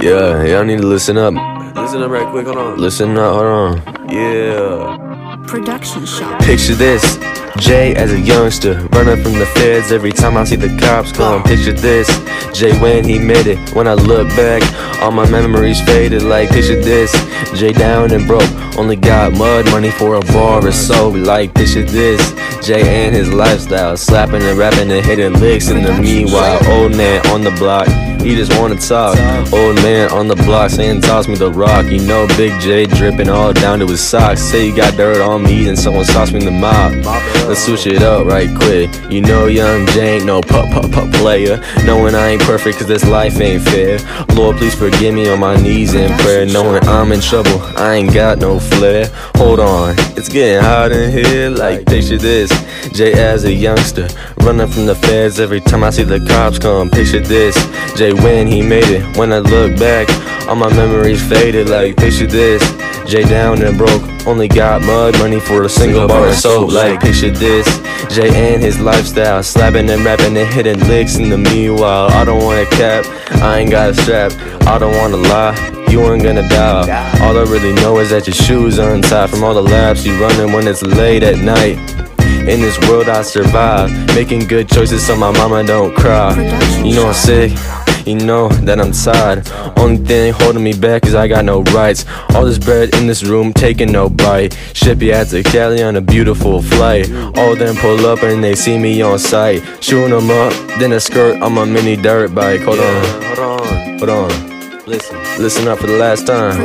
Yeah, y'all need to listen up. Listen up right quick, hold on. Listen up, hold on. Yeah. Production shop. Picture this. Jay as a youngster, running from the feds every time I see the cops come. Picture this, Jay when he made it. When I look back, all my memories faded. Like picture this, Jay down and broke, only got mud money for a bar or so. Like picture this, Jay and his lifestyle, slapping and rapping and hitting licks. In the meanwhile, old man on the block, he just wanna talk. Old man on the block saying toss me the rock. You know Big J dripping all down to his socks. Say you got dirt on me, then someone sauce me in the mop. Let's switch it up right quick. You know young J ain't no pup pup pup player. Knowing I ain't perfect cause this life ain't fair. Lord please forgive me on my knees in prayer. Knowing I'm in trouble, I ain't got no flair. Hold on, it's getting hot in here. Like picture this, J as a youngster, running from the feds every time I see the cops come. Picture this, Jay when he made it. When I look back, all my memories faded. Like picture this, Jay down and broke, only got mud money for a single bar of soap. Like picture this, Jay and his lifestyle, slapping and rapping and hitting licks in the meanwhile. I don't wanna cap, I ain't got a strap. I don't wanna lie, you ain't gonna die. All I really know is that your shoes are untied from all the laps you running when it's late at night. In this world I survive, making good choices so my mama don't cry. You know I'm sick. You know that I'm tired. Only thing holding me back is I got no rights. All this bread in this room, taking no bite. Ship you out to Cali on a beautiful flight. All them pull up and they see me on sight. Shooting them up, then a skirt on my mini dirt bike. Hold on, Hold on. hold on. Listen. Listen up for the last time.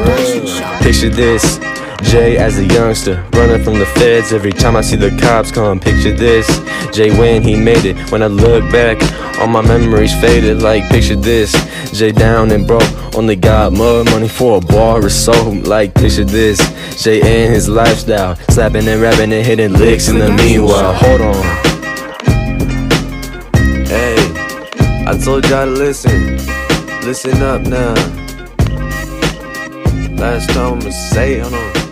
Picture this. Jay as a youngster, running from the feds every time I see the cops come. Picture this. Jay when he made it. When I look back, all my memories faded. Like picture this. Jay down and broke, only got mud money for a bar or so. Like picture this. Jay and his lifestyle, slapping and rapping and hitting licks in the meanwhile. Hold on. Hey, I told y'all to listen. Listen up now. Last time I'ma say, hold on.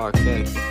ORK.